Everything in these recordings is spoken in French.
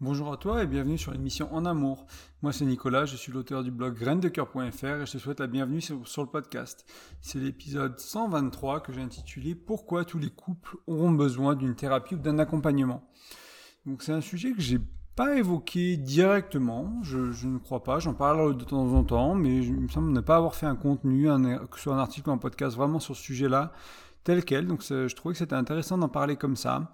Bonjour à toi et bienvenue sur l'émission En Amour. Moi c'est Nicolas, je suis l'auteur du blog graindecoeur.fr et je te souhaite la bienvenue sur, le podcast. C'est l'épisode 123 que j'ai intitulé Pourquoi tous les couples auront besoin d'une thérapie ou d'un accompagnement? C'est un sujet que j'ai pas évoqué directement, je, ne crois pas, j'en parle de temps en temps, mais il me semble ne pas avoir fait un contenu, que ce soit un article ou un podcast vraiment sur ce sujet-là, tel quel. Donc je trouvais que c'était intéressant d'en parler comme ça.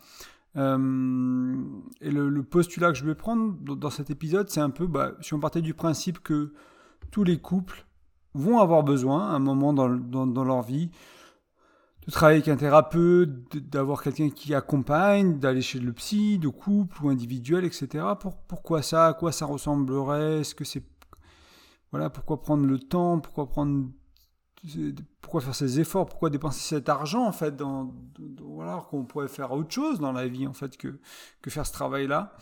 Euh, et le, postulat que je vais prendre dans cet épisode, c'est un peu, bah, si on partait du principe que tous les couples vont avoir besoin, à un moment dans, leur vie, de travailler avec un thérapeute, d'avoir quelqu'un qui accompagne, d'aller chez le psy, de couple ou individuel, etc. Pour, pourquoi ça? À quoi ça ressemblerait? Est-ce que c'est voilà pourquoi prendre le temps? Pourquoi prendre pourquoi faire ces efforts? Pourquoi dépenser cet argent en fait dans, voilà, qu'on pourrait faire autre chose dans la vie en fait que, que faire ce travail-là?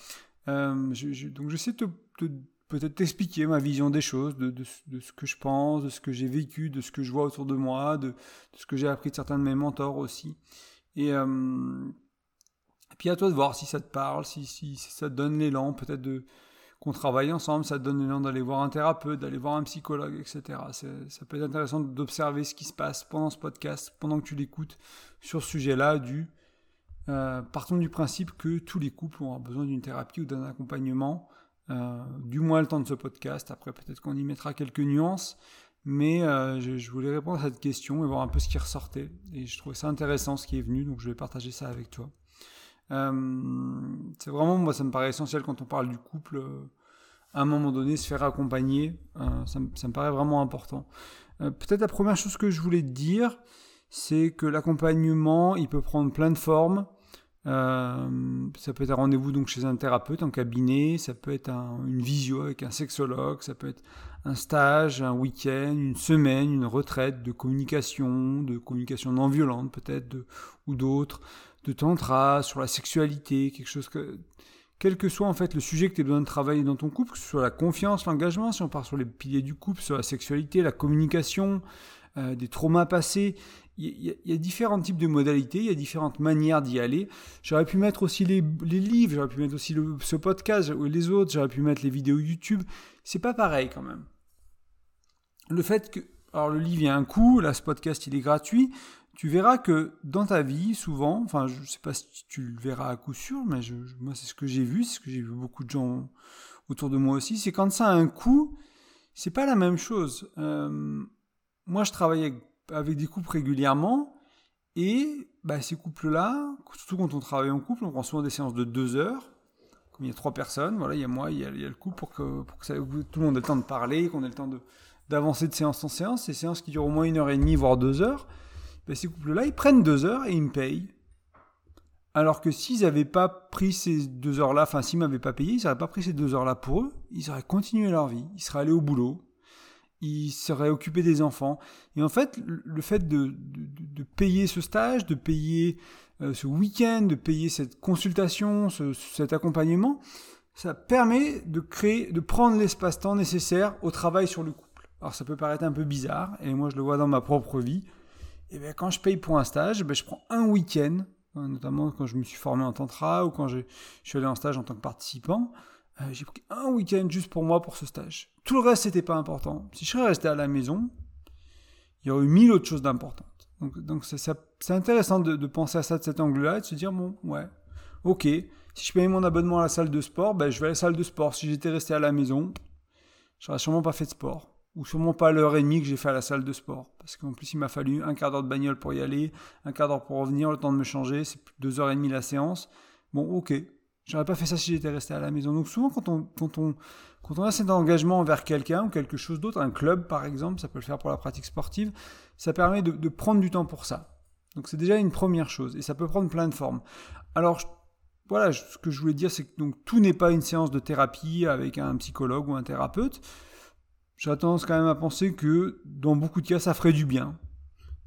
Euh, je, Donc j'essaie peut-être t'expliquer ma vision des choses, de, ce que je pense, de ce que j'ai vécu, de ce que je vois autour de moi, de, ce que j'ai appris de certains de mes mentors aussi. Et, euh, puis à toi de voir si ça te parle, si, si ça te donne l'élan peut-être de qu'on travaille ensemble, ça te donne l'élan d'aller voir un thérapeute, d'aller voir un psychologue, etc. Ça peut être intéressant d'observer ce qui se passe pendant ce podcast, pendant que tu l'écoutes, sur ce sujet-là, du euh, partons du principe que tous les couples ont besoin d'une thérapie ou d'un accompagnement, euh, du moins le temps de ce podcast. Après, peut-être qu'on y mettra quelques nuances, mais euh, je, je, voulais répondre à cette question et voir un peu ce qui ressortait. Et je trouvais ça intéressant ce qui est venu, donc je vais partager ça avec toi. Euh, c'est vraiment, moi, ça me paraît essentiel quand on parle du couple, euh, à un moment donné, se faire accompagner, euh, ça, me paraît vraiment important. Peut-être la première chose que je voulais te dire, c'est que l'accompagnement, il peut prendre plein de formes. ça peut être un rendez-vous donc chez un thérapeute en cabinet, ça peut être une visio avec un sexologue, ça peut être un stage, un week-end, une semaine, une retraite de communication, de communication non violente peut-être, ou d'autres de tantra, sur la sexualité, quelque chose que quel que soit en fait le sujet que tu as besoin de travailler dans ton couple, que ce soit la confiance, l'engagement, si on part sur les piliers du couple, sur la sexualité, la communication, euh, des traumas passés, il y, a différents types de modalités, il y a différentes manières d'y aller. J'aurais pu mettre aussi les, livres, j'aurais pu mettre aussi ce podcast ou les autres, j'aurais pu mettre les vidéos YouTube. C'est pas pareil quand même. Le fait que, alors le livre il y a un coût, là ce podcast il est gratuit, tu verras que dans ta vie, souvent, enfin, je ne sais pas si tu le verras à coup sûr, mais moi, c'est ce que j'ai vu, c'est ce que j'ai vu beaucoup de gens autour de moi aussi, c'est quand ça a un coût, c'est pas la même chose. Euh, moi, je travaille avec, des couples régulièrement, et bah, ces couples-là, surtout quand on travaille en couple, on prend souvent des séances de deux heures. Comme il y a trois personnes, voilà, il y a moi, il y a, le couple pour que tout le monde ait le temps de parler, qu'on ait le temps d'avancer de séance en séance. Ces séances qui durent au moins une heure et demie, voire deux heures ben, ces couples-là, ils prennent deux heures et ils me payent. Alors que s'ils n'avaient pas pris ces deux heures-là, enfin s'ils m'avaient pas payé, ils n'auraient pas pris ces deux heures-là pour eux, ils auraient continué leur vie, ils seraient allés au boulot, ils seraient occupés des enfants. Et en fait, le fait de, payer ce stage, de payer euh, ce week-end, de payer cette consultation, cet accompagnement, ça permet de créer, de prendre l'espace-temps nécessaire au travail sur le couple. Alors ça peut paraître un peu bizarre, et moi je le vois dans ma propre vie. Et bien, quand je paye pour un stage, ben, je prends un week-end, hein, notamment quand je me suis formé en tantra ou quand je suis allé en stage en tant que participant. Euh, j'ai pris un week-end juste pour moi pour ce stage. Tout le reste, c'était pas important. Si je serais resté à la maison, il y aurait eu mille autres choses d'importantes. Donc, donc c'est intéressant de, de, penser à ça de cet angle-là et de se dire, bon, ouais, ok, si je payais mon abonnement à la salle de sport, ben, je vais à la salle de sport. Si j'étais resté à la maison, j'aurais sûrement pas fait de sport ou sûrement pas l'heure et demie que j'ai fait à la salle de sport. Parce qu'en plus, il m'a fallu un quart d'heure de bagnole pour y aller, un quart d'heure pour revenir, le temps de me changer, c'est deux heures et demie la séance. Bon, ok. J'aurais pas fait ça si j'étais resté à la maison. Donc souvent, quand on, quand on, quand on a cet engagement envers quelqu'un ou quelque chose d'autre, un club par exemple, ça peut le faire pour la pratique sportive, ça permet de, prendre du temps pour ça. Donc c'est déjà une première chose. Et ça peut prendre plein de formes. Alors, voilà, ce que je voulais dire, c'est que donc, tout n'est pas une séance de thérapie avec un psychologue ou un thérapeute j'ai tendance quand même à penser que dans beaucoup de cas, ça ferait du bien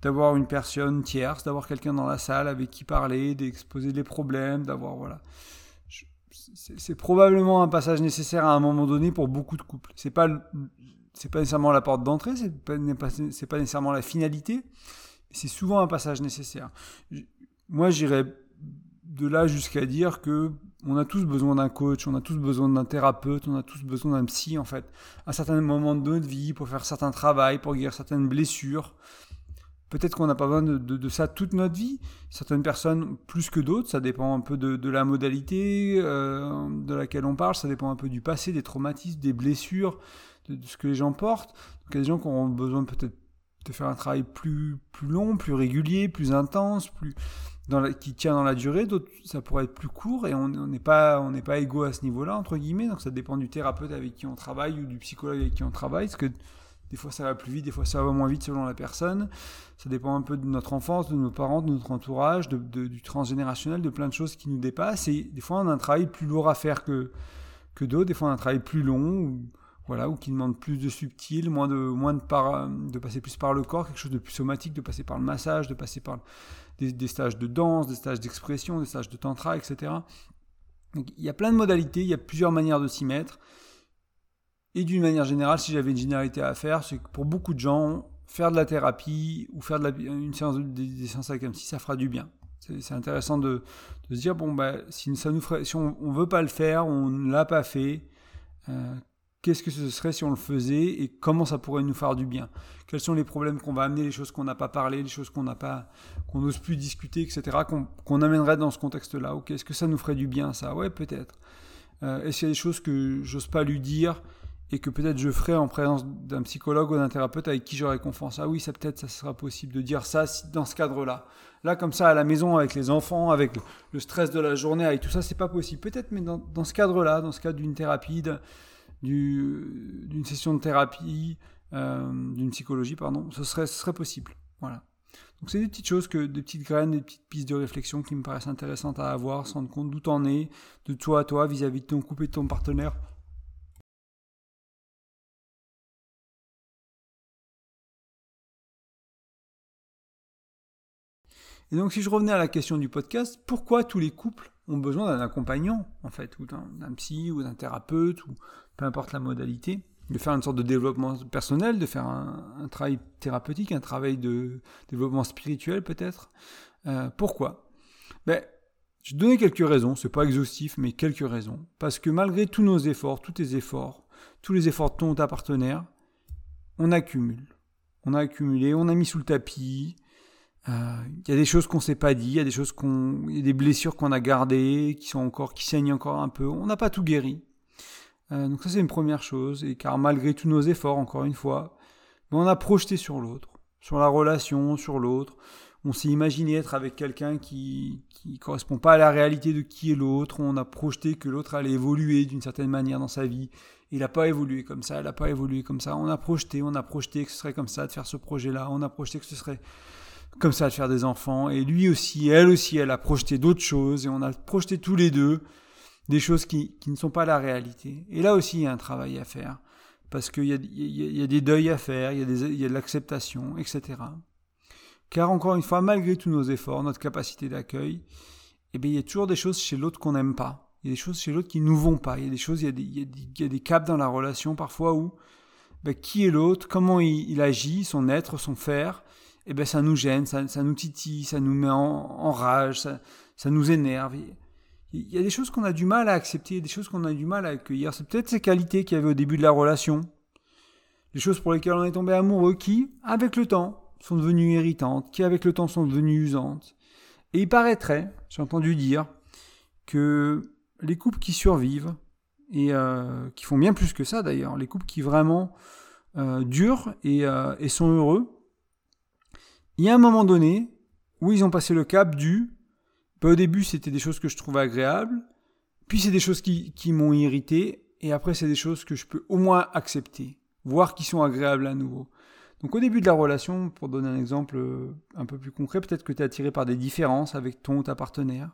d'avoir une personne tierce, d'avoir quelqu'un dans la salle avec qui parler, d'exposer les problèmes, d'avoir voilà. C'est probablement un passage nécessaire à un moment donné pour beaucoup de couples. C'est pas c'est pas nécessairement la porte d'entrée, c'est pas, pas nécessairement la finalité, c'est souvent un passage nécessaire. Moi, j'irais de là jusqu'à dire que on a tous besoin d'un coach, on a tous besoin d'un thérapeute, on a tous besoin d'un psy en fait, à certains moments de notre vie, pour faire certains travaux, pour guérir certaines blessures. Peut-être qu'on n'a pas besoin de, ça toute notre vie. Certaines personnes plus que d'autres, ça dépend un peu de, la modalité euh, de laquelle on parle, ça dépend un peu du passé, des traumatismes, des blessures, de, ce que les gens portent. Donc il y a des gens qui auront besoin peut-être de faire un travail plus, plus long, plus régulier, plus intense, plus qui tient dans la durée. D'autres, ça pourrait être plus court et on n'est pas, on n'est pas égaux à ce niveau-là, entre guillemets. Donc ça dépend du thérapeute avec qui on travaille ou du psychologue avec qui on travaille. Parce que des fois ça va plus vite, des fois ça va moins vite selon la personne. Ça dépend un peu de notre enfance, de nos parents, de notre entourage, de, du transgénérationnel, de plein de choses qui nous dépassent. Et des fois on a un travail plus lourd à faire que, que d'autres, des fois on a un travail plus long. Ou, voilà, ou qui demande plus de subtil, moins de, moins de, par, de passer plus par le corps, quelque chose de plus somatique, de passer par le massage, de passer par des, des stages de danse, des stages d'expression, des stages de tantra, etc. Donc, il y a plein de modalités, il y a plusieurs manières de s'y mettre. Et d'une manière générale, si j'avais une généralité à faire, c'est que pour beaucoup de gens, faire de la thérapie ou faire une séance de, des, séances avec MC, ça fera du bien. C'est intéressant de, de, se dire, bon, bah, si, ça nous ferait, si on ne veut pas le faire, on ne l'a pas fait, euh, qu'est-ce que ce serait si on le faisait et comment ça pourrait nous faire du bien Quels sont les problèmes qu'on va amener, les choses qu'on n'a pas parlé, les choses qu'on n'a pas, qu'on n'ose plus discuter, etc., qu'on amènerait dans ce contexte-là Ok, est-ce que ça nous ferait du bien, ça? Ouais, peut-être. Euh, est-ce qu'il y a des choses que j'ose pas lui dire et que peut-être je ferai en présence d'un psychologue ou d'un thérapeute avec qui j'aurai confiance? Ah oui, ça peut-être ça sera possible de dire ça dans ce cadre-là. Là, comme ça, à la maison, avec les enfants, avec le stress de la journée, avec tout ça, c'est pas possible. Peut-être, mais dans ce cadre-là, dans ce cadre d'une thérapie, d'une session de thérapie, euh, d'une psychologie, pardon, ce serait, possible. Voilà. Donc c'est des petites choses, que, des petites graines, des petites pistes de réflexion qui me paraissent intéressantes à avoir, se rendre compte d'où t'en es, de toi à toi, vis-à-vis -vis de ton couple et de ton partenaire Et donc si je revenais à la question du podcast, pourquoi tous les couples ont besoin d'un accompagnant, en fait, ou d'un psy, ou d'un thérapeute, ou peu importe la modalité, de faire une sorte de développement personnel, de faire un, travail thérapeutique, un travail de développement spirituel peut-être. Euh, pourquoi? Ben, Je vais donner quelques raisons, c'est pas exhaustif, mais quelques raisons. Parce que malgré tous nos efforts, tous tes efforts, tous les efforts de ton partenaire, on accumule. On a accumulé, on a mis sous le tapis, il euh, y a des choses qu'on s'est pas dit, il y a des choses qu'on, y a des blessures qu'on a gardées, qui sont encore, qui saignent encore un peu. On n'a pas tout guéri. Euh, donc ça c'est une première chose. Et car malgré tous nos efforts, encore une fois, on a projeté sur l'autre, sur la relation, sur l'autre. On s'est imaginé être avec quelqu'un qui qui correspond pas à la réalité de qui est l'autre. On a projeté que l'autre allait évoluer d'une certaine manière dans sa vie. Il n'a pas évolué comme ça, il n'a pas évolué comme ça. On a projeté, on a projeté que ce serait comme ça de faire ce projet-là. On a projeté que ce serait comme ça de faire des enfants. Et lui aussi, elle aussi, elle a projeté d'autres choses. Et on a projeté tous les deux des choses qui, qui ne sont pas la réalité. Et là aussi, il y a un travail à faire. Parce qu'il y, y, a, des deuils à faire, il y a, des, y a de l'acceptation, etc. Car encore une fois, malgré tous nos efforts, notre capacité d'accueil, eh bien, il y a toujours des choses chez l'autre qu'on n'aime pas. Il y a des choses chez l'autre qui nous vont pas. Il y a des choses, il y a des, y caps dans la relation parfois où ben, qui est l'autre, comment il, il, agit, son être, son faire, eh ben ça nous gêne, ça, nous titille, ça nous met en, rage, ça, ça, nous énerve. Il y a des choses qu'on a du mal à accepter, des choses qu'on a du mal à accueillir. C'est peut-être ces qualités qu'il y avait au début de la relation, des choses pour lesquelles on est tombé amoureux, qui, avec le temps, sont devenues irritantes, qui, avec le temps, sont devenues usantes. Et il paraîtrait, j'ai entendu dire, que les couples qui survivent, et euh, qui font bien plus que ça d'ailleurs, les couples qui vraiment euh, durent euh, et sont heureux, il y a un moment donné où ils ont passé le cap du bah, au début c'était des choses que je trouvais agréables, puis c'est des choses qui, qui m'ont irrité, et après c'est des choses que je peux au moins accepter, voir qui sont agréables à nouveau. Donc au début de la relation, pour donner un exemple euh, un peu plus concret, peut-être que tu es attiré par des différences avec ton ou ta partenaire,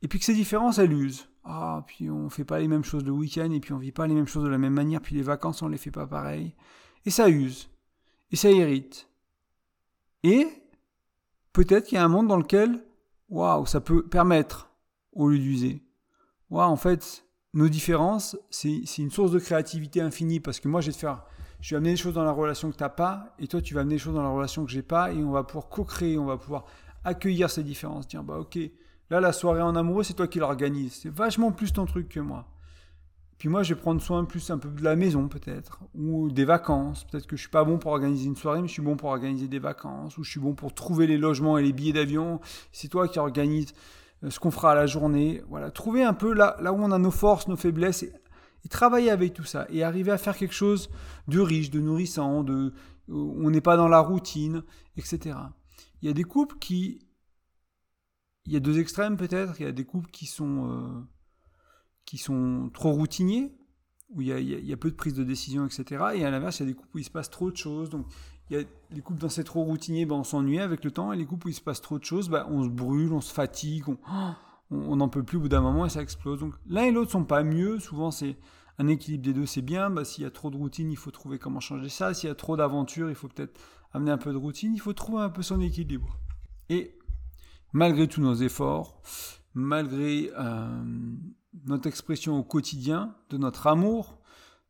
et puis que ces différences elles usent. Ah, puis on fait pas les mêmes choses le week-end, et puis on vit pas les mêmes choses de la même manière, puis les vacances on les fait pas pareil. Et ça use. Et ça irrite. Et peut-être qu'il y a un monde dans lequel, waouh, ça peut permettre, au lieu d'user. Waouh, en fait, nos différences, c'est une source de créativité infinie parce que moi, je vais te faire, je vais amener des choses dans la relation que tu n'as pas et toi, tu vas amener des choses dans la relation que j'ai pas et on va pouvoir co-créer, on va pouvoir accueillir ces différences, dire, bah, ok, Là, la soirée en amoureux, c'est toi qui l'organise. C'est vachement plus ton truc que moi. Puis moi, je vais prendre soin plus un peu de la maison, peut-être, ou des vacances. Peut-être que je suis pas bon pour organiser une soirée, mais je suis bon pour organiser des vacances, ou je suis bon pour trouver les logements et les billets d'avion. C'est toi qui organise euh, ce qu'on fera à la journée. Voilà, trouver un peu là, où on a nos forces, nos faiblesses, et, et travailler avec tout ça, et arriver à faire quelque chose de riche, de nourrissant, de, on n'est pas dans la routine, etc. Il y a des couples qui, il y a deux extrêmes peut-être. Il y a des couples qui sont euh, qui sont trop routiniers, où il y, a, peu de prise de décision, etc. Et à l'inverse, il y a des couples où il se passe trop de choses. Donc, y a les couples dans ces trop routiniers, ben, on s'ennuie avec le temps. Et les couples où il se passe trop de choses, ben, on se brûle, on se fatigue, on n'en peut plus au bout d'un moment et ça explose. Donc, l'un et l'autre sont pas mieux. Souvent, c'est un équilibre des deux, c'est bien. Ben, S'il y a trop de routine, il faut trouver comment changer ça. S'il y a trop d'aventure, il faut peut-être amener un peu de routine. Il faut trouver un peu son équilibre. Et malgré tous nos efforts, malgré euh, notre expression au quotidien, de notre amour,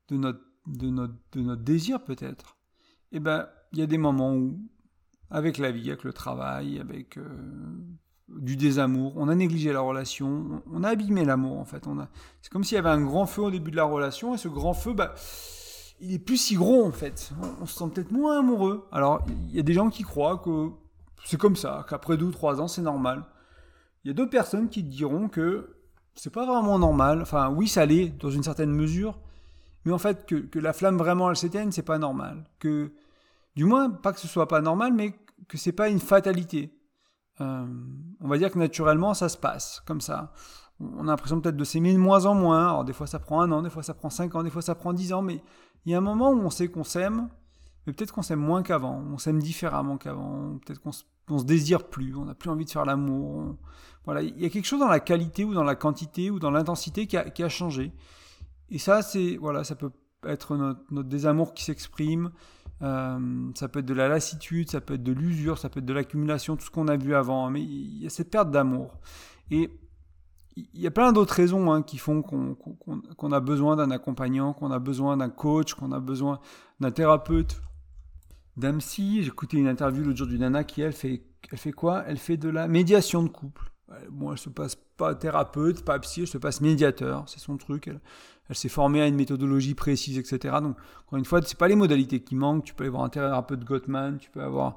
de notre, de notre, de notre désir peut-être, eh ben, il y a des moments où, avec la vie, avec le travail, avec euh, du désamour, on a négligé la relation, on a abîmé l'amour en fait. C'est comme s'il y avait un grand feu au début de la relation et ce grand feu, bah, il est plus si gros en fait. On, on se sent peut-être moins amoureux. Alors, il y a des gens qui croient que c'est comme ça, qu'après deux ou trois ans, c'est normal. Il y a d'autres personnes qui diront que c'est pas vraiment normal. Enfin, oui, ça l'est dans une certaine mesure, mais en fait, que, la flamme vraiment elle s'éteigne, c'est pas normal. Que, du moins, pas que ce soit pas normal, mais que c'est pas une fatalité. Euh, on va dire que naturellement, ça se passe comme ça. On a l'impression peut-être de s'aimer de moins en moins. Alors, des fois, ça prend un an, des fois, ça prend cinq ans, des fois, ça prend dix ans, mais il y a un moment où on sait qu'on s'aime, mais peut-être qu'on s'aime moins qu'avant, on s'aime différemment qu'avant, peut-être qu'on se on se désire plus, on n'a plus envie de faire l'amour. Voilà, il y a quelque chose dans la qualité ou dans la quantité ou dans l'intensité qui a, changé. Et ça, c'est voilà, ça peut être notre, désamour qui s'exprime. Euh, ça peut être de la lassitude, ça peut être de l'usure, ça peut être de l'accumulation, tout ce qu'on a vu avant. Mais il y a cette perte d'amour. Et il y a plein d'autres raisons hein, qui font qu'on a besoin d'un accompagnant, qu'on a besoin d'un coach, qu'on a besoin d'un thérapeute Damsi, écouté une interview l'autre jour d'une nana qui, elle, fait, elle fait quoi? Elle fait de la médiation de couple. Bon, elle se passe pas thérapeute, pas psy, elle se passe médiateur, c'est son truc. Elle, elle s'est formée à une méthodologie précise, etc. Donc, encore une fois, c'est pas les modalités qui manquent. Tu peux aller voir un thérapeute Gottman, tu peux avoir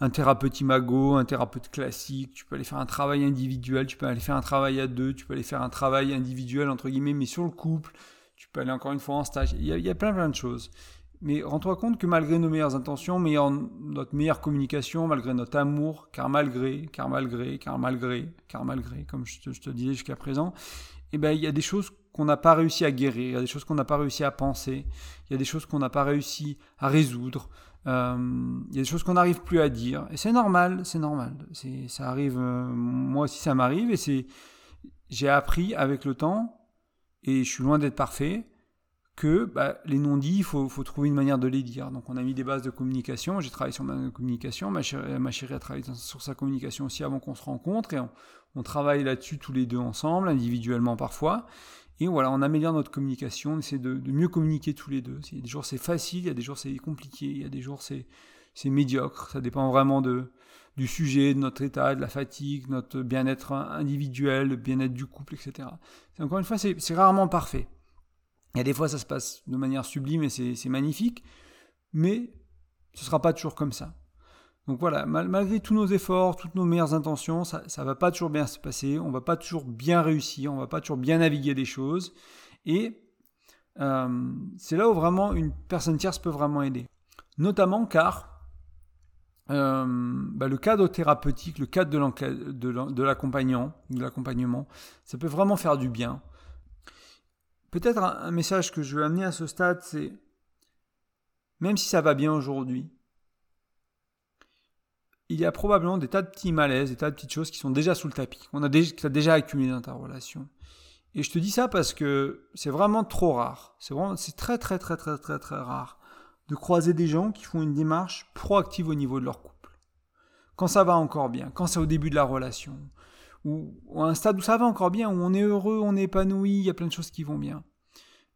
un thérapeute Imago, un thérapeute classique, tu peux aller faire un travail individuel, tu peux aller faire un travail à deux, tu peux aller faire un travail individuel, entre guillemets, mais sur le couple. Tu peux aller encore une fois en stage. Il y a, il y a plein, plein de choses. Mais rends-toi compte que malgré nos meilleures intentions, notre meilleure communication, malgré notre amour, car malgré, car malgré, car malgré, car malgré, comme je te, disais jusqu'à présent, eh ben, il y a des choses qu'on n'a pas réussi à guérir, il y a des choses qu'on n'a pas réussi à penser, il y a des choses qu'on n'a pas réussi à résoudre, euh, il y a des choses qu'on n'arrive plus à dire. Et c'est normal, c'est normal. Ça arrive, euh, moi aussi ça m'arrive, et c'est, j'ai appris avec le temps, et je suis loin d'être parfait, que bah, les non-dits, il faut, trouver une manière de les dire. Donc on a mis des bases de communication, j'ai travaillé sur ma communication, ma chérie, chérie a travaillé sur sa communication aussi avant qu'on se rencontre, et on, travaille là-dessus tous les deux ensemble, individuellement parfois. Et voilà, on améliore notre communication, on essaie de, mieux communiquer tous les deux. Il y a des jours c'est facile, il y a des jours c'est compliqué, il y a des jours c'est médiocre, ça dépend vraiment du sujet, de notre état, de la fatigue, notre bien-être individuel, le bien-être du couple, etc. Encore une fois, c'est rarement parfait. Il y a des fois, ça se passe de manière sublime et c'est magnifique, mais ce ne sera pas toujours comme ça. Donc voilà, malgré tous nos efforts, toutes nos meilleures intentions, ça ne va pas toujours bien se passer, on va pas toujours bien réussir, on va pas toujours bien naviguer des choses. Et euh, c'est là où vraiment une personne tierce peut vraiment aider. Notamment car euh, bah, le cadre thérapeutique, le cadre de l'accompagnement, ça peut vraiment faire du bien. Peut-être un, message que je veux amener à ce stade, c'est même si ça va bien aujourd'hui, il y a probablement des tas de petits malaises, des tas de petites choses qui sont déjà sous le tapis, qu'on a déjà, as déjà accumulé dans ta relation. Et je te dis ça parce que c'est vraiment trop rare. C'est vraiment, c'est très très très très très très rare de croiser des gens qui font une démarche proactive au niveau de leur couple. Quand ça va encore bien, quand c'est au début de la relation, ou, à un stade où ça va encore bien, où on est heureux, on est épanoui, il y a plein de choses qui vont bien.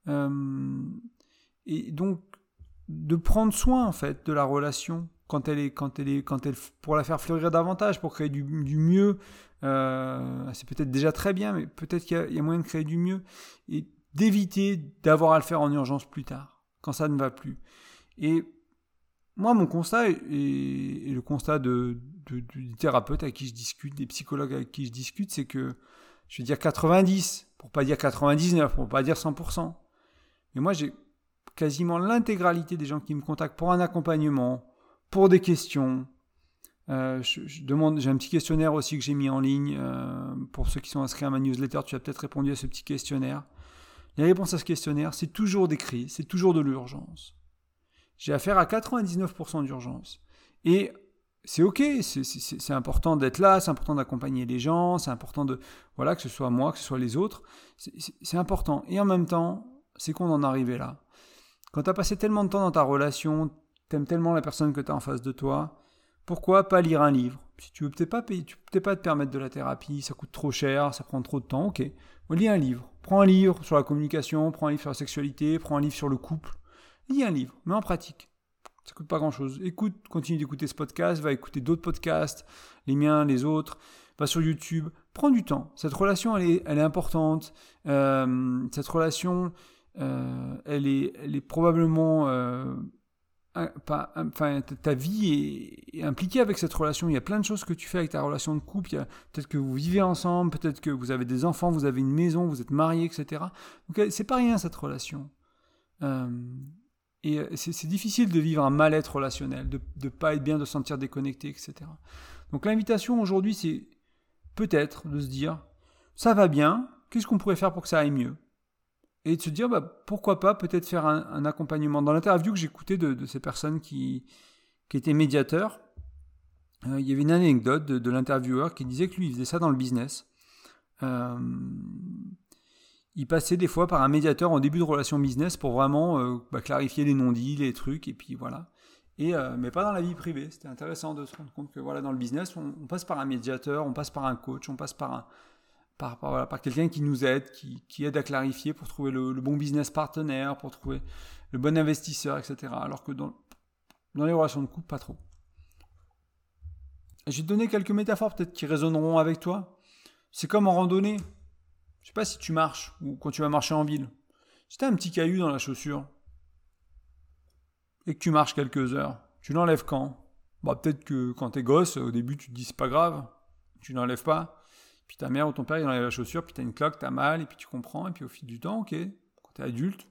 Euh, et donc, de prendre soin, en fait, de la relation, quand elle est, quand elle est, quand elle, pour la faire fleurir davantage, pour créer du, mieux. Euh, c'est peut-être déjà très bien, mais peut-être qu'il y, a moyen de créer du mieux et d'éviter d'avoir à le faire en urgence plus tard, quand ça ne va plus. Et moi, mon constat et, le constat de, de, du thérapeute avec qui je discute, des psychologues avec qui je discute, c'est que je vais dire 90, pour pas dire 99, pour pas dire 100%. Mais moi, j'ai quasiment l'intégralité des gens qui me contactent pour un accompagnement, pour des questions. Euh, je, demande, j'ai un petit questionnaire aussi que j'ai mis en ligne euh, pour ceux qui sont inscrits à ma newsletter. Tu as peut-être répondu à ce petit questionnaire. Les réponses à ce questionnaire, c'est toujours des crises, c'est toujours de l'urgence. J'ai affaire à 99% d'urgence. Et c'est ok, c'est important d'être là, c'est important d'accompagner les gens, c'est important de voilà que ce soit moi, que ce soit les autres, c'est important. Et en même temps, c'est qu'on en arrivé là. Quand tu as passé tellement de temps dans ta relation, t'aimes tellement la personne que tu as en face de toi, pourquoi pas lire un livre? Si tu veux peut-être pas peux pas te permettre de la thérapie, ça coûte trop cher, ça prend trop de temps, ok. lis un livre. Prends un livre sur la communication, prends un livre sur la sexualité, prends un livre sur le couple. Lis un livre, mets en pratique. Ça coûte pas grand-chose. Écoute, continue d'écouter ce podcast, va écouter d'autres podcasts, les miens, les autres, va sur YouTube. Prends du temps. Cette relation, elle est, elle est importante. Euh, cette relation, euh, elle, est, elle est probablement... Euh, enfin, ta vie est, impliquée avec cette relation. Il y a plein de choses que tu fais avec ta relation de couple. Peut-être que vous vivez ensemble, peut-être que vous avez des enfants, vous avez une maison, vous êtes mariés, etc. Donc c'est pas rien cette relation. Et euh, c'est difficile de vivre un mal-être relationnel, de ne pas être bien, de se sentir déconnecté, etc. Donc l'invitation aujourd'hui, c'est peut-être de se dire, ça va bien, qu'est-ce qu'on pourrait faire pour que ça aille mieux? Et de se dire, bah, pourquoi pas peut-être faire un, accompagnement. Dans l'interview que j'écoutais de, ces personnes qui, étaient médiateurs, euh, il y avait une anecdote de, de l'intervieweur qui disait que lui, il faisait ça dans le business. Euh, il passait des fois par un médiateur en début de relation business pour vraiment euh, bah, clarifier les non-dits, les trucs, et puis voilà. Et, euh, mais pas dans la vie privée. C'était intéressant de se rendre compte que voilà, dans le business, on, passe par un médiateur, on passe par un coach, on passe par, par, par, par quelqu'un qui nous aide, qui, qui, aide à clarifier pour trouver le, bon business partenaire, pour trouver le bon investisseur, etc. Alors que dans, dans les relations de couple, pas trop. Je vais te donner quelques métaphores peut-être qui résonneront avec toi. C'est comme en randonnée. Je sais pas si tu marches ou quand tu vas marcher en ville. Si tu as un petit caillou dans la chaussure et que tu marches quelques heures, tu l'enlèves quand? Bah peut-être que quand t'es gosse, au début tu te dis c'est pas grave, tu l'enlèves pas. Puis ta mère ou ton père il enlève la chaussure, puis t'as une cloque, t'as mal, et puis tu comprends, et puis au fil du temps, ok, quand t'es adulte,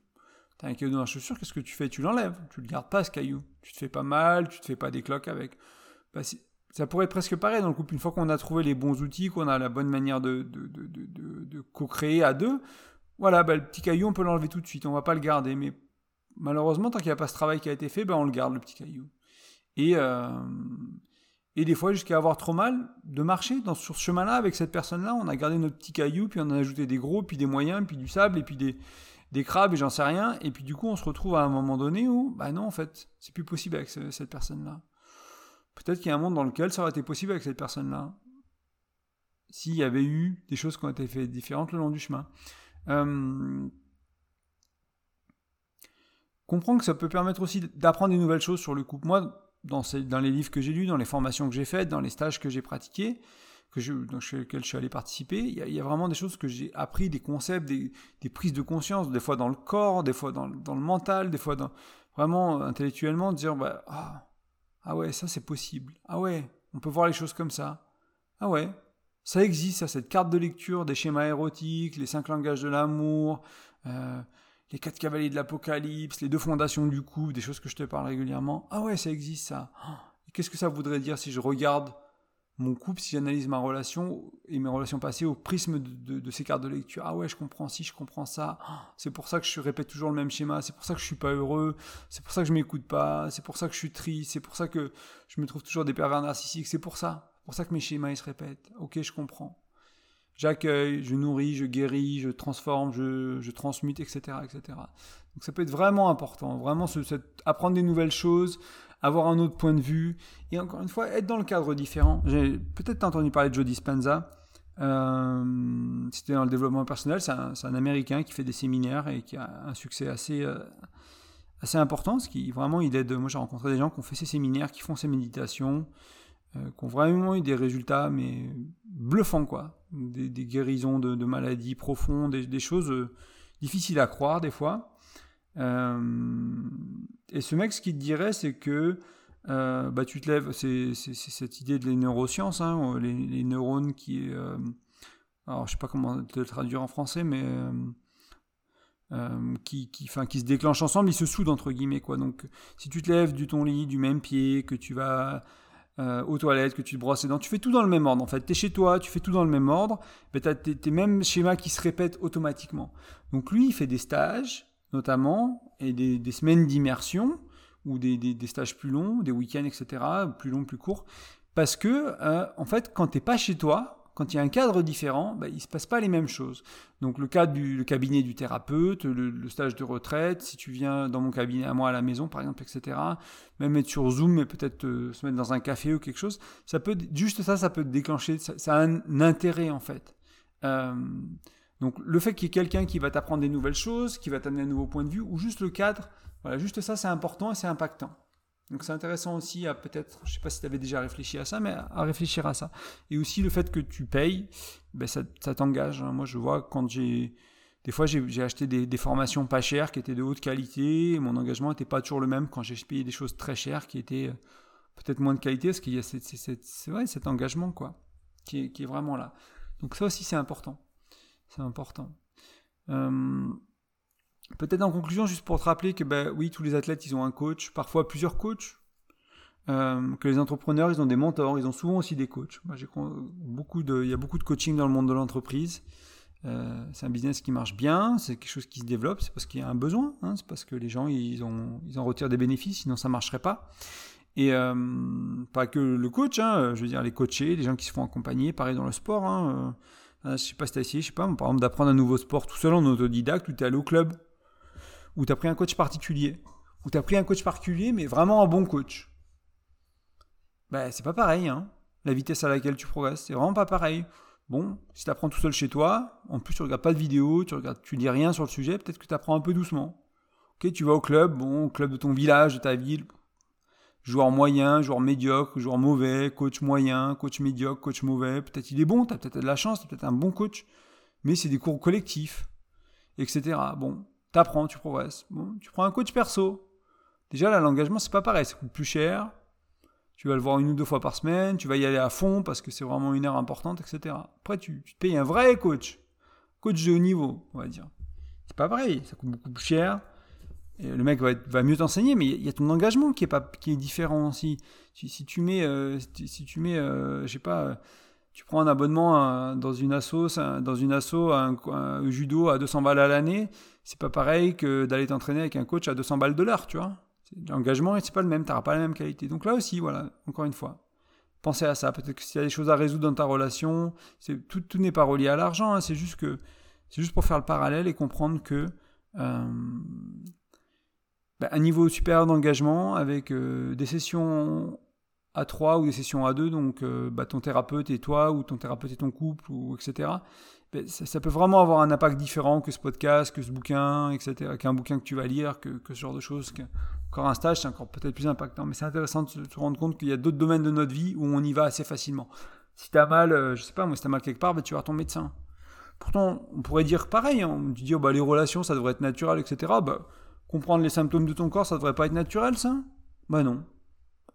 t'as un caillou dans la chaussure, qu'est-ce que tu fais? Tu l'enlèves, tu le gardes pas ce caillou. Tu te fais pas mal, tu te fais pas des cloques avec. Bah, ça pourrait être presque pareil dans le couple. Une fois qu'on a trouvé les bons outils, qu'on a la bonne manière de, co-créer à deux, voilà, bah, le petit caillou, on peut l'enlever tout de suite. On va pas le garder. Mais malheureusement, tant qu'il n'y a pas ce travail qui a été fait, ben on le garde, le petit caillou. Et, euh, et des fois, jusqu'à avoir trop mal de marcher sur ce chemin-là avec cette personne-là, on a gardé notre petit caillou, puis on a ajouté des gros, puis des moyens, puis du sable, et puis des, des crabes, et j'en sais rien. Et puis du coup, on se retrouve à un moment donné où, bah non, en fait, c'est plus possible avec cette personne-là. Peut-être qu'il y a un monde dans lequel ça aurait été possible avec cette personne-là. S'il y avait eu des choses qui ont été faites différentes le long du chemin. Euh... Comprends que ça peut permettre aussi d'apprendre des nouvelles choses sur le couple. Moi, dans, les livres que j'ai lus, dans les formations que j'ai faites, dans les stages que j'ai pratiqués, que je, dans lesquels je suis allé participer, il y, a, vraiment des choses que j'ai appris, des concepts, des, prises de conscience, des fois dans le corps, des fois dans, le mental, des fois vraiment intellectuellement, de dire, bah, ah, ah ouais, ça c'est possible. Ah ouais, on peut voir les choses comme ça. Ah ouais, ça existe, ça, cette carte de lecture des schémas érotiques, les cinq langages de l'amour, euh, les quatre cavaliers de l'Apocalypse, les deux fondations du coup, des choses que je te parle régulièrement. Ah ouais, ça existe ça. Qu'est-ce que ça voudrait dire si je regarde mon couple, si j'analyse ma relation et mes relations passées au prisme de, ces cartes de lecture. Ah ouais, je comprends si, je comprends ça. C'est pour ça que je répète toujours le même schéma. C'est pour ça que je suis pas heureux. C'est pour ça que je m'écoute pas. C'est pour ça que je suis triste. C'est pour ça que je me trouve toujours des pervers narcissiques. C'est pour ça. Pour ça que mes schémas ils se répètent. Ok, je comprends. J'accueille, je nourris, je guéris, je transforme, je, je transmute, etc., etc. Donc ça peut être vraiment important, vraiment apprendre des nouvelles choses, avoir un autre point de vue, et encore une fois, être dans le cadre différent. J'ai peut-être entendu parler de Joe Dispenza. Euh, c'était dans le développement personnel. C'est un, Américain qui fait des séminaires et qui a un succès assez, euh, assez important, parce qu'il vraiment il aide. Moi j'ai rencontré des gens qui ont fait ces séminaires, qui font ces méditations, euh, qui ont vraiment eu des résultats mais bluffants quoi, des, guérisons de, maladies profondes, des, choses difficiles à croire des fois. Euh, et ce mec, ce qu'il te dirait, c'est que bah, tu te lèves, c'est cette idée de les neurosciences, hein, les, neurones qui, alors je sais pas comment te le traduire en français, mais euh, qui, qui, qui se déclenchent ensemble, ils se soudent entre guillemets. Quoi. Donc si tu te lèves du ton lit du même pied, que tu vas euh, aux toilettes, que tu te brosses les dents, tu fais tout dans le même ordre. En fait, tu es chez toi, tu fais tout dans le même ordre, mais tu as tes, mêmes schémas qui se répètent automatiquement. Donc lui, il fait des stages, notamment, et des, semaines d'immersion, ou des, stages plus longs, des week-ends, etc., plus longs, plus courts, parce que, euh, en fait, quand tu n'es pas chez toi, quand il y a un cadre différent, bah, il ne se passe pas les mêmes choses. Donc le cadre du cabinet du thérapeute, le, stage de retraite, si tu viens dans mon cabinet à moi à la maison par exemple, etc. Même être sur Zoom et peut-être se mettre dans un café ou quelque chose, ça peut juste ça, ça peut déclencher, ça, a un, intérêt en fait. Euh, donc le fait qu'il y ait quelqu'un qui va t'apprendre des nouvelles choses, qui va t'amener un nouveau point de vue, ou juste le cadre, voilà, juste ça c'est important et c'est impactant. Donc c'est intéressant aussi à peut-être, je ne sais pas si tu avais déjà réfléchi à ça, mais à réfléchir à ça. Et aussi le fait que tu payes, ben ça, t'engage. Hein. Moi je vois quand j'ai... Des fois j'ai acheté des, formations pas chères qui étaient de haute qualité, et mon engagement n'était pas toujours le même quand j'ai payé des choses très chères qui étaient euh, peut-être moins de qualité, parce qu'il y a cet engagement quoi, qui est, qui est, vraiment là. Donc ça aussi c'est important. C'est important. Peut-être en conclusion, juste pour te rappeler que ben, oui, tous les athlètes, ils ont un coach, parfois plusieurs coachs. Que les entrepreneurs, ils ont des mentors, ils ont souvent aussi des coachs. Beaucoup de, il y a beaucoup de coaching dans le monde de l'entreprise. C'est un business qui marche bien, c'est quelque chose qui se développe, c'est parce qu'il y a un besoin, hein, c'est parce que les gens ils, ont, ils en retirent des bénéfices, sinon ça marcherait pas. Et pas que le coach, hein, je veux dire les coachés, les gens qui se font accompagner, pareil dans le sport. Hein, je sais pas si tu as essayé, je sais pas, par exemple d'apprendre un nouveau sport tout seul en autodidacte ou tu es allé au club ou tu as pris un coach particulier, ou tu as pris un coach particulier, mais vraiment un bon coach. Ben, c'est pas pareil, hein. La vitesse à laquelle tu progresses, c'est vraiment pas pareil. Bon, si tu apprends tout seul chez toi, en plus tu regardes pas de vidéo, tu regardes, tu rien sur le sujet, peut-être que tu apprends un peu doucement. Ok, tu vas au club, bon, au club de ton village, de ta ville, joueur moyen, joueur médiocre, joueur mauvais, coach moyen, coach médiocre, coach mauvais. Peut-être il est bon, tu peut-être de la chance, tu peut-être un bon coach, mais c'est des cours collectifs, etc. Bon, t'apprends, tu progresses. Bon, tu prends un coach perso. Déjà, là, l'engagement, c'est pas pareil, ça coûte plus cher. Tu vas le voir une ou deux fois par semaine, tu vas y aller à fond parce que c'est vraiment une heure importante, etc. Après, tu, payes un vrai coach. Coach de haut niveau, on va dire. C'est pas pareil, ça coûte beaucoup plus cher. Et le mec va, mieux t'enseigner, mais il y, a ton engagement qui est, pas, qui est différent aussi. Si, tu mets, euh, si, tu mets euh, sais pas, tu prends un abonnement dans une asso, dans une asso, un, judo à 200 balles à l'année, c'est pas pareil que d'aller t'entraîner avec un coach à 200 balles de l'heure, tu vois. L'engagement, c'est pas le même, tu n'auras pas la même qualité. Donc là aussi, voilà, encore une fois, pensez à ça. Peut-être que s'il y a des choses à résoudre dans ta relation, tout, tout n'est pas relié à l'argent, hein. c'est juste que c'est juste pour faire le parallèle et comprendre que euh, bah, un niveau supérieur d'engagement avec euh, des sessions à 3 ou des sessions à 2, donc euh, bah, ton thérapeute et toi, ou ton thérapeute et ton couple, ou etc. Ben, ça, peut vraiment avoir un impact différent que ce podcast, que ce bouquin, etc., qu'un bouquin que tu vas lire, que, ce genre de choses. encore un stage, c'est encore peut-être plus impactant. Mais c'est intéressant de se, rendre compte qu'il y a d'autres domaines de notre vie où on y va assez facilement. Si tu as mal, euh, je sais pas, moi, si tu as mal quelque part, ben, tu vas voir ton médecin. Pourtant, on pourrait dire pareil. Hein. On dit, oh, bah, les relations, ça devrait être naturel, etc. Bah, comprendre les symptômes de ton corps, ça devrait pas être naturel, ça? Bah non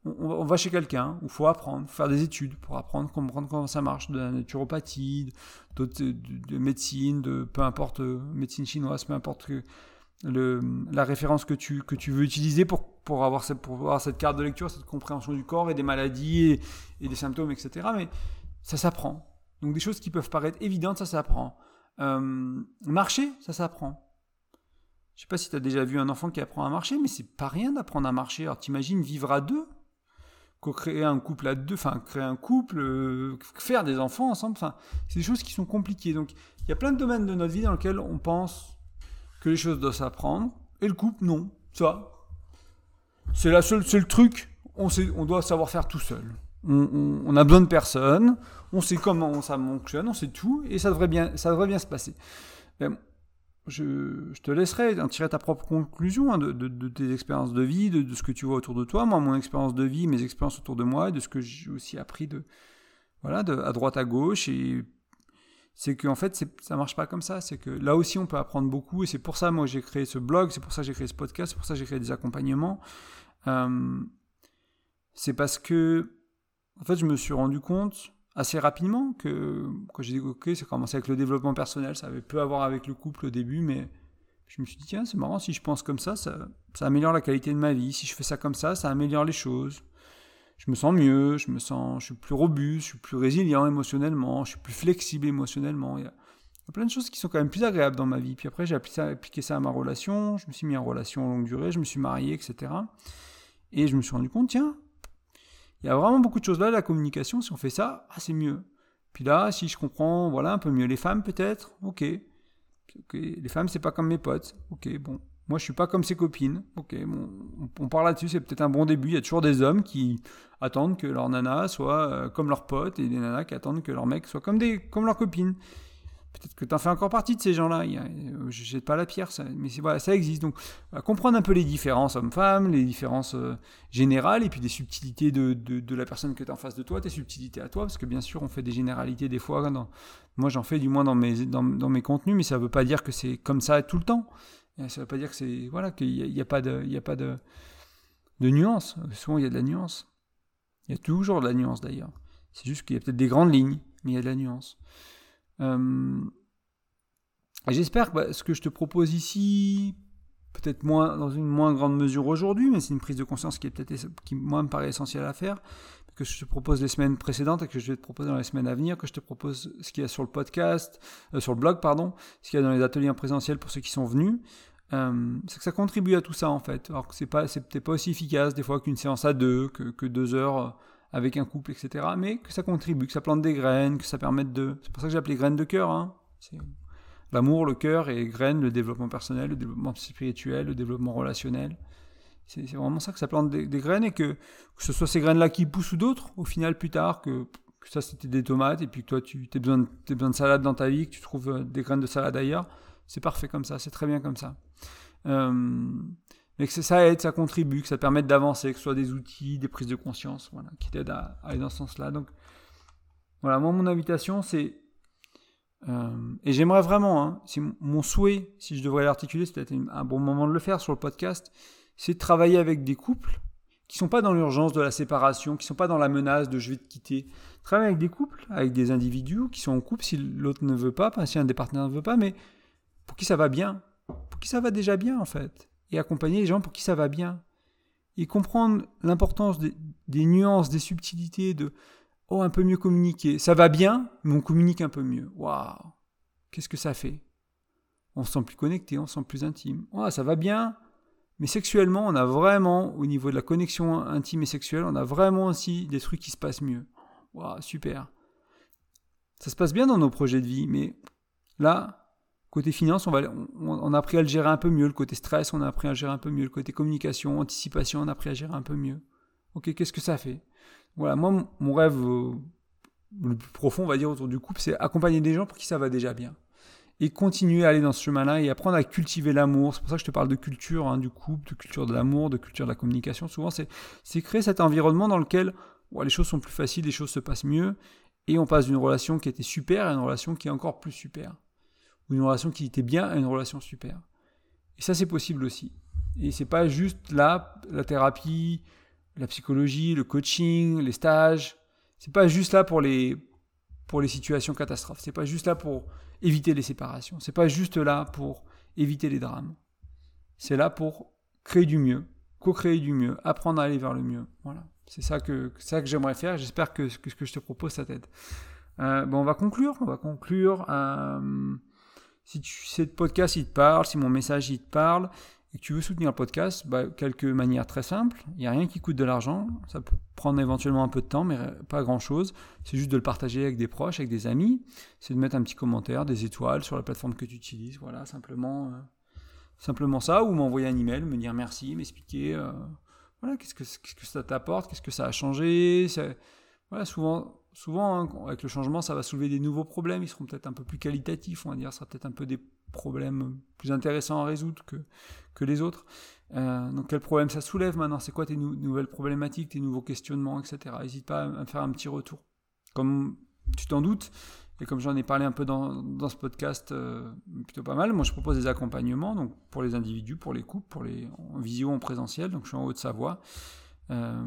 on, va chez quelqu'un, il faut apprendre, faire des études pour apprendre, comprendre comment ça marche, de la naturopathie, de, médecine, de peu importe, euh, médecine chinoise, peu importe le, la référence que tu, que tu veux utiliser pour, pour, avoir cette, pour avoir cette carte de lecture, cette compréhension du corps et des maladies et, des symptômes, etc. Mais ça s'apprend. Donc des choses qui peuvent paraître évidentes, ça s'apprend. Euh, marcher, ça s'apprend. Je sais pas si tu as déjà vu un enfant qui apprend à marcher, mais c'est pas rien d'apprendre à marcher. Alors t'imagines vivre à deux créer un couple à deux, enfin créer un couple, euh, faire des enfants ensemble, enfin c'est des choses qui sont compliquées. Donc il y a plein de domaines de notre vie dans lesquels on pense que les choses doivent s'apprendre et le couple non, ça c'est la seule, c'est le truc, on sait, on doit savoir faire tout seul. On, on, a besoin de personne, on sait comment ça fonctionne, on sait tout et ça devrait bien, ça devrait bien se passer. Ben, je, te laisserai en tirer ta propre conclusion hein, de, tes expériences de vie, de, ce que tu vois autour de toi. Moi, mon expérience de vie, mes expériences autour de moi, de ce que j'ai aussi appris de, voilà, de, à droite à gauche. Et c'est qu'en fait, ça marche pas comme ça. C'est que là aussi, on peut apprendre beaucoup. Et c'est pour ça, moi, j'ai créé ce blog, c'est pour ça que j'ai créé ce podcast, c'est pour ça que j'ai créé des accompagnements. Euh, c'est parce que, en fait, je me suis rendu compte assez rapidement que quand j'ai ok, ça commencé avec le développement personnel, ça avait peu à voir avec le couple au début, mais je me suis dit tiens, c'est marrant, si je pense comme ça, ça, améliore la qualité de ma vie. Si je fais ça comme ça, ça améliore les choses. Je me sens mieux, je me sens, je suis plus robuste, je suis plus résilient émotionnellement, je suis plus flexible émotionnellement. Il y a, plein de choses qui sont quand même plus agréables dans ma vie. Puis après, j'ai appliqué ça à ma relation, je me suis mis en relation longue durée, je me suis marié, etc. Et je me suis rendu compte, tiens, il y a vraiment beaucoup de choses là, la communication, si on fait ça, ah, c'est mieux. Puis là, si je comprends, voilà, un peu mieux les femmes peut-être, ok. Les femmes, c'est pas comme mes potes, ok, bon. Moi, je suis pas comme ses copines, ok, bon. On, parle là-dessus, c'est peut-être un bon début. Il y a toujours des hommes qui attendent que leur nana soit euh, comme leurs potes et des nanas qui attendent que leur mec soit comme, des, comme leurs copines. Peut-être que tu en fais encore partie de ces gens-là. Euh, je jette pas la pierre, ça, mais voilà, ça existe. Donc, comprendre un peu les différences hommes-femmes, les différences euh, générales, et puis des subtilités de, de, la personne que tu en face de toi, tes subtilités à toi, parce que bien sûr, on fait des généralités des fois. moi, j'en fais du moins dans mes, dans, mes contenus, mais ça ne veut pas dire que c'est comme ça tout le temps. ça ne veut pas dire que c'est voilà qu'il n'y a, a, pas de, y a pas de, de nuance. Souvent, il y a de la nuance. Il y a toujours de la nuance d'ailleurs. C'est juste qu'il y a peut-être des grandes lignes, mais il y a de la nuance. Euh, j'espère que bah, ce que je te propose ici, peut-être moins dans une moins grande mesure aujourd'hui, mais c'est une prise de conscience qui est peut-être qui moi me paraît essentielle à faire, que je te propose les semaines précédentes et que je vais te proposer dans les semaines à venir, que je te propose ce qu'il y a sur le podcast, euh, sur le blog pardon, ce qu'il y a dans les ateliers en présentiel pour ceux qui sont venus. Euh, c'est que ça contribue à tout ça en fait. Alors que c'est pas peut-être pas aussi efficace des fois qu'une séance à deux, que deux heures avec un couple, etc. Mais que ça contribue, que ça plante des graines, que ça permette de... C'est pour ça que j'ai appelé graines de cœur. Hein. L'amour, le cœur et graines, le développement personnel, le développement spirituel, le développement relationnel. C'est vraiment ça que ça plante des, graines et que, ce soit ces graines-là qui poussent ou d'autres, au final plus tard, que, ça c'était des tomates et puis que toi tu as besoin, de, besoin de salade dans ta vie, que tu trouves euh, des graines de salade ailleurs, c'est parfait comme ça, c'est très bien comme ça. Euh, mais que ça aide, ça contribue, que ça permette d'avancer, que ce soit des outils, des prises de conscience, voilà, qui t'aident à, aller dans ce sens-là. Donc, voilà, moi, mon invitation, c'est. Euh, et j'aimerais vraiment, hein, c'est mon souhait, si je devrais l'articuler, c'est peut-être un bon moment de le faire sur le podcast, c'est de travailler avec des couples qui sont pas dans l'urgence de la séparation, qui sont pas dans la menace de je vais te quitter. Travailler avec des couples, avec des individus qui sont en couple si l'autre ne veut pas si un des partenaires ne veut pas, mais pour qui ça va bien, pour qui ça va déjà bien en fait et accompagner les gens pour qui ça va bien. Et comprendre l'importance des, nuances, des subtilités, de oh, un peu mieux communiquer. Ça va bien, mais on communique un peu mieux. Waouh Qu'est-ce que ça fait? On se sent plus connecté, on se sent plus intime. Oh, ça va bien, mais sexuellement, on a vraiment, au niveau de la connexion intime et sexuelle, on a vraiment aussi des trucs qui se passent mieux. Waouh, super. Ça se passe bien dans nos projets de vie, mais là, Côté finance, on, a appris à le gérer un peu mieux. Le côté stress, on a appris à le gérer un peu mieux. Le côté communication, anticipation, on a appris à gérer un peu mieux. Ok, qu'est-ce que ça fait? Voilà, moi, mon rêve euh, le plus profond, on va dire, autour du couple, c'est accompagner des gens pour qui ça va déjà bien. Et continuer à aller dans ce chemin-là et apprendre à cultiver l'amour. C'est pour ça que je te parle de culture hein, du couple, de culture de l'amour, de culture de la communication. Souvent, c'est créer cet environnement dans lequel les choses sont plus faciles, les choses se passent mieux. Et on passe d'une relation qui était super à une relation qui est encore plus super ou une relation qui était bien à une relation super. Et ça, c'est possible aussi. Et c'est pas juste là, la thérapie, la psychologie, le coaching, les stages. C'est pas juste là pour les, pour les situations catastrophes. C'est pas juste là pour éviter les séparations. C'est pas juste là pour éviter les drames. C'est là pour créer du mieux, co-créer du mieux, apprendre à aller vers le mieux. Voilà. C'est ça que, ça que j'aimerais faire. J'espère que, ce que je te propose, ça t'aide. Euh, bon, on va conclure. On va conclure. Euh, si tu, podcast il te parle, si mon message il te parle, et que tu veux soutenir le podcast, bah, quelques manières très simples. Il n'y a rien qui coûte de l'argent. Ça peut prendre éventuellement un peu de temps, mais pas grand-chose. C'est juste de le partager avec des proches, avec des amis. C'est de mettre un petit commentaire, des étoiles sur la plateforme que tu utilises. Voilà, simplement, euh, simplement ça. Ou m'envoyer un email, me dire merci, m'expliquer euh, voilà, qu'est-ce que, qu'est-ce que ça t'apporte, qu'est-ce que ça a changé. Voilà, souvent, souvent, hein, avec le changement, ça va soulever des nouveaux problèmes. Ils seront peut-être un peu plus qualitatifs, on va dire. Ça sera peut-être un peu des problèmes plus intéressants à résoudre que, que les autres. Euh, donc quel problème ça soulève maintenant? C'est quoi tes nouvelles problématiques, tes nouveaux questionnements, etc. N'hésite pas à me faire un petit retour. Comme tu t'en doutes, et comme j'en ai parlé un peu dans, dans ce podcast, euh, plutôt pas mal, moi je propose des accompagnements donc pour les individus, pour les couples, pour les en visio, en présentiel. Donc je suis en Haute-Savoie. Euh,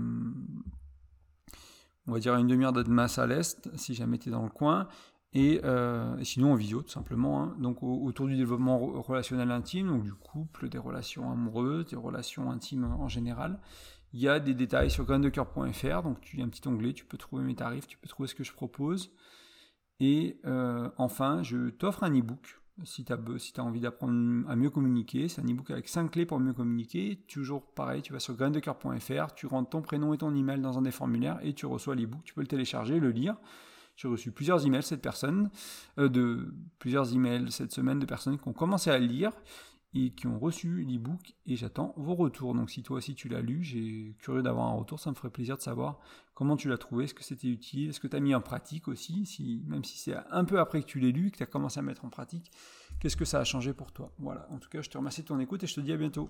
on va dire une demi-heure de masse à l'est, si jamais tu es dans le coin. Et, euh, sinon en visio, tout simplement. Hein. Donc autour du développement relationnel intime, donc du couple, des relations amoureuses, des relations intimes en général. Il y a des détails sur graindecoeur.fr, donc tu as un petit onglet, tu peux trouver mes tarifs, tu peux trouver ce que je propose. Et euh, enfin, je t'offre un e-book si tu as, envie d'apprendre à mieux communiquer. C'est un e-book avec 5 clés pour mieux communiquer. Toujours pareil, tu vas sur graindecoeur.fr, tu rentres ton prénom et ton email dans un des formulaires et tu reçois l'e-book. Tu peux le télécharger, le lire. J'ai reçu plusieurs emails cette personne, euh, plusieurs emails cette semaine de personnes qui ont commencé à lire et qui ont reçu l'e-book et j'attends vos retours. Donc si toi aussi tu l'as lu, j'ai curieux d'avoir un retour, ça me ferait plaisir de savoir comment tu l'as trouvé, est-ce que c'était utile, est-ce que tu as mis en pratique aussi, si, même si c'est un peu après que tu l'aies lu, que tu as commencé à mettre en pratique, qu'est-ce que ça a changé pour toi? Voilà, en tout cas je te remercie de ton écoute et je te dis à bientôt.